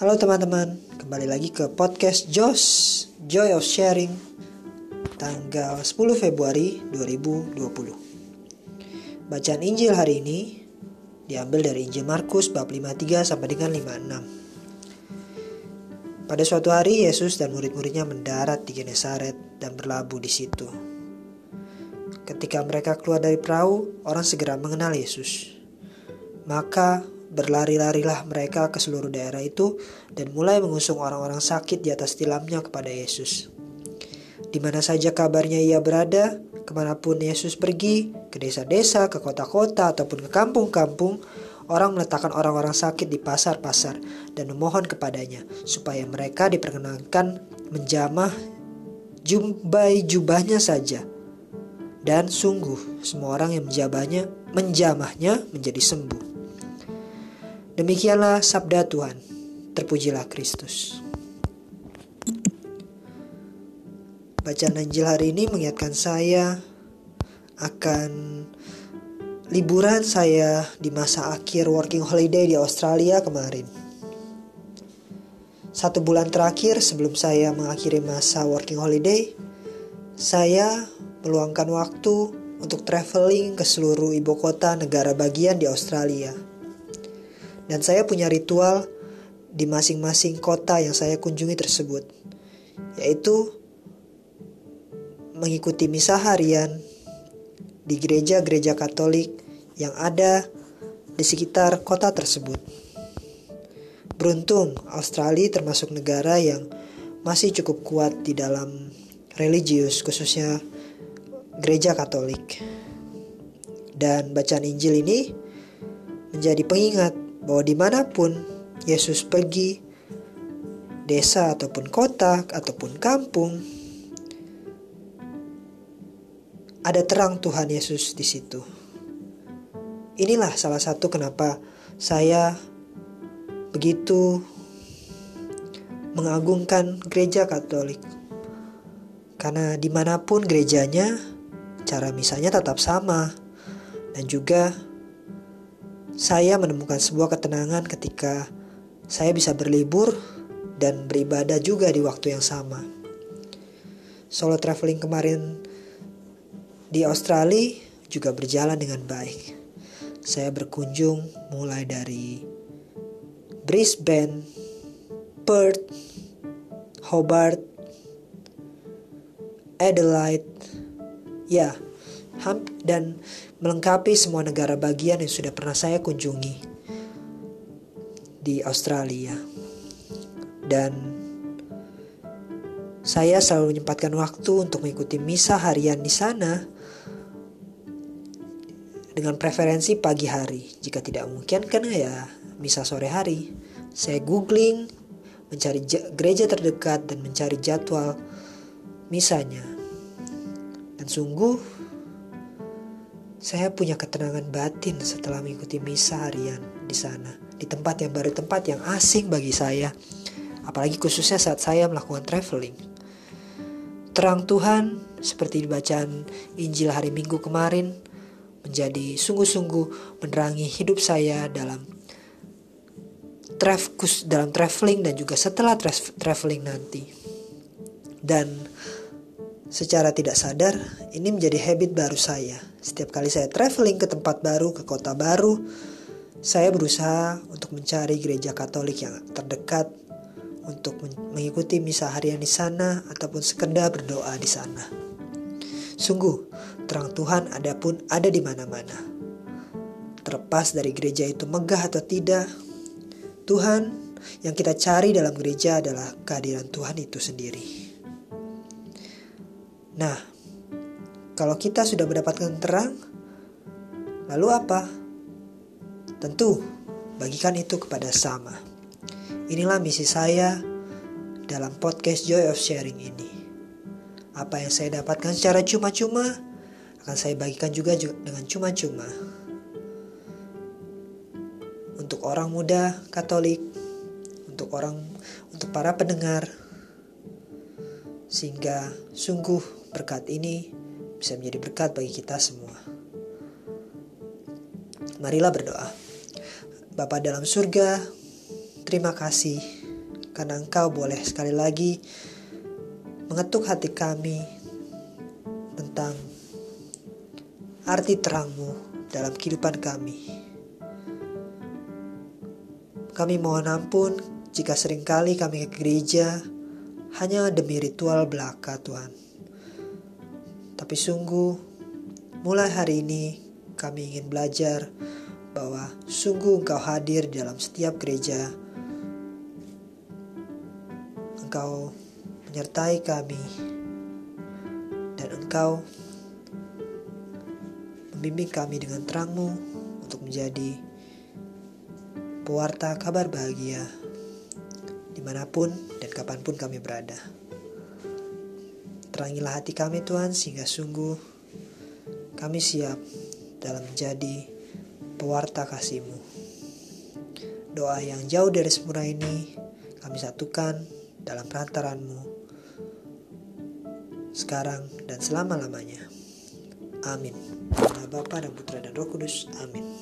Halo teman-teman, kembali lagi ke podcast Josh Joy of Sharing tanggal 10 Februari 2020. Bacaan Injil hari ini diambil dari Injil Markus bab 53 sampai dengan 56. Pada suatu hari Yesus dan murid-muridnya mendarat di Genesaret dan berlabuh di situ. Ketika mereka keluar dari perahu, orang segera mengenal Yesus. Maka berlari-larilah mereka ke seluruh daerah itu dan mulai mengusung orang-orang sakit di atas tilamnya kepada Yesus. Di mana saja kabarnya ia berada, ke mana pun Yesus pergi, ke desa-desa, ke kota-kota, ataupun ke kampung-kampung, orang meletakkan orang-orang sakit di pasar-pasar dan memohon kepadanya supaya mereka diperkenankan menjamah jumbai jubahnya saja. Dan sungguh semua orang yang menjamahnya, menjamahnya menjadi sembuh. Demikianlah sabda Tuhan. Terpujilah Kristus. Bacaan Injil hari ini mengingatkan saya akan liburan saya di masa akhir working holiday di Australia kemarin. Satu bulan terakhir sebelum saya mengakhiri masa working holiday, saya meluangkan waktu untuk traveling ke seluruh ibu kota negara bagian di Australia. Dan saya punya ritual di masing-masing kota yang saya kunjungi tersebut, yaitu mengikuti misa harian di gereja-gereja Katolik yang ada di sekitar kota tersebut. Beruntung, Australia termasuk negara yang masih cukup kuat di dalam religius, khususnya gereja Katolik. Dan bacaan Injil ini menjadi pengingat bahwa di mana pun Yesus pergi, desa ataupun kota ataupun kampung, ada terang Tuhan Yesus di situ. Inilah salah satu kenapa saya begitu mengagungkan gereja Katolik. Karena di mana pun gerejanya, cara misalnya tetap sama. Dan juga saya menemukan sebuah ketenangan ketika saya bisa berlibur dan beribadah juga di waktu yang sama. Solo traveling kemarin di Australia juga berjalan dengan baik. Saya berkunjung mulai dari Brisbane, Perth, Hobart, Adelaide, ya, dan melengkapi semua negara bagian yang sudah pernah saya kunjungi di Australia. Dan saya selalu menyempatkan waktu untuk mengikuti misa harian di sana dengan preferensi pagi hari. Jika tidak mungkin kan ya misa sore hari. Saya googling, mencari gereja terdekat dan mencari jadwal misanya. Dan sungguh saya punya ketenangan batin setelah mengikuti misa harian di sana, di tempat yang baru, tempat yang asing bagi saya, apalagi khususnya saat saya melakukan traveling. Terang Tuhan, seperti di bacaan Injil hari Minggu kemarin, menjadi sungguh-sungguh menerangi hidup saya dalam dalam traveling dan juga setelah traveling nanti. Dan secara tidak sadar, ini menjadi habit baru saya setiap kali saya traveling ke tempat baru, ke kota baru, saya berusaha untuk mencari gereja Katolik yang terdekat untuk mengikuti misa harian di sana ataupun sekedar berdoa di sana. Sungguh, terang Tuhan ada pun ada di mana-mana. Terlepas dari gereja itu megah atau tidak, Tuhan yang kita cari dalam gereja adalah kehadiran Tuhan itu sendiri. Nah, kalau kita sudah mendapatkan terang, lalu apa? Tentu, bagikan itu kepada sama. Inilah misi saya dalam podcast Joy of Sharing ini. Apa yang saya dapatkan secara cuma-cuma akan saya bagikan juga dengan cuma-cuma. Untuk orang muda Katolik, untuk orang untuk para pendengar sehingga sungguh berkat ini bisa menjadi berkat bagi kita semua. Marilah berdoa. Bapa dalam surga, terima kasih karena Engkau boleh sekali lagi mengetuk hati kami tentang arti terangmu dalam kehidupan kami. Kami mohon ampun jika sering kali kami ke gereja hanya demi ritual belaka Tuhan. Tapi sungguh mulai hari ini kami ingin belajar bahwa sungguh Engkau hadir dalam setiap gereja. Engkau menyertai kami dan Engkau membimbing kami dengan terangmu untuk menjadi pewarta kabar bahagia di mana pun dan kapan pun kami berada. Terangilah hati kami Tuhan sehingga sungguh kami siap dalam menjadi pewarta kasih-Mu. Doa yang jauh dari sempurna ini kami satukan dalam perantaran-Mu sekarang dan selama-lamanya. Amin. Bapa dan Putra dan Roh Kudus. Amin.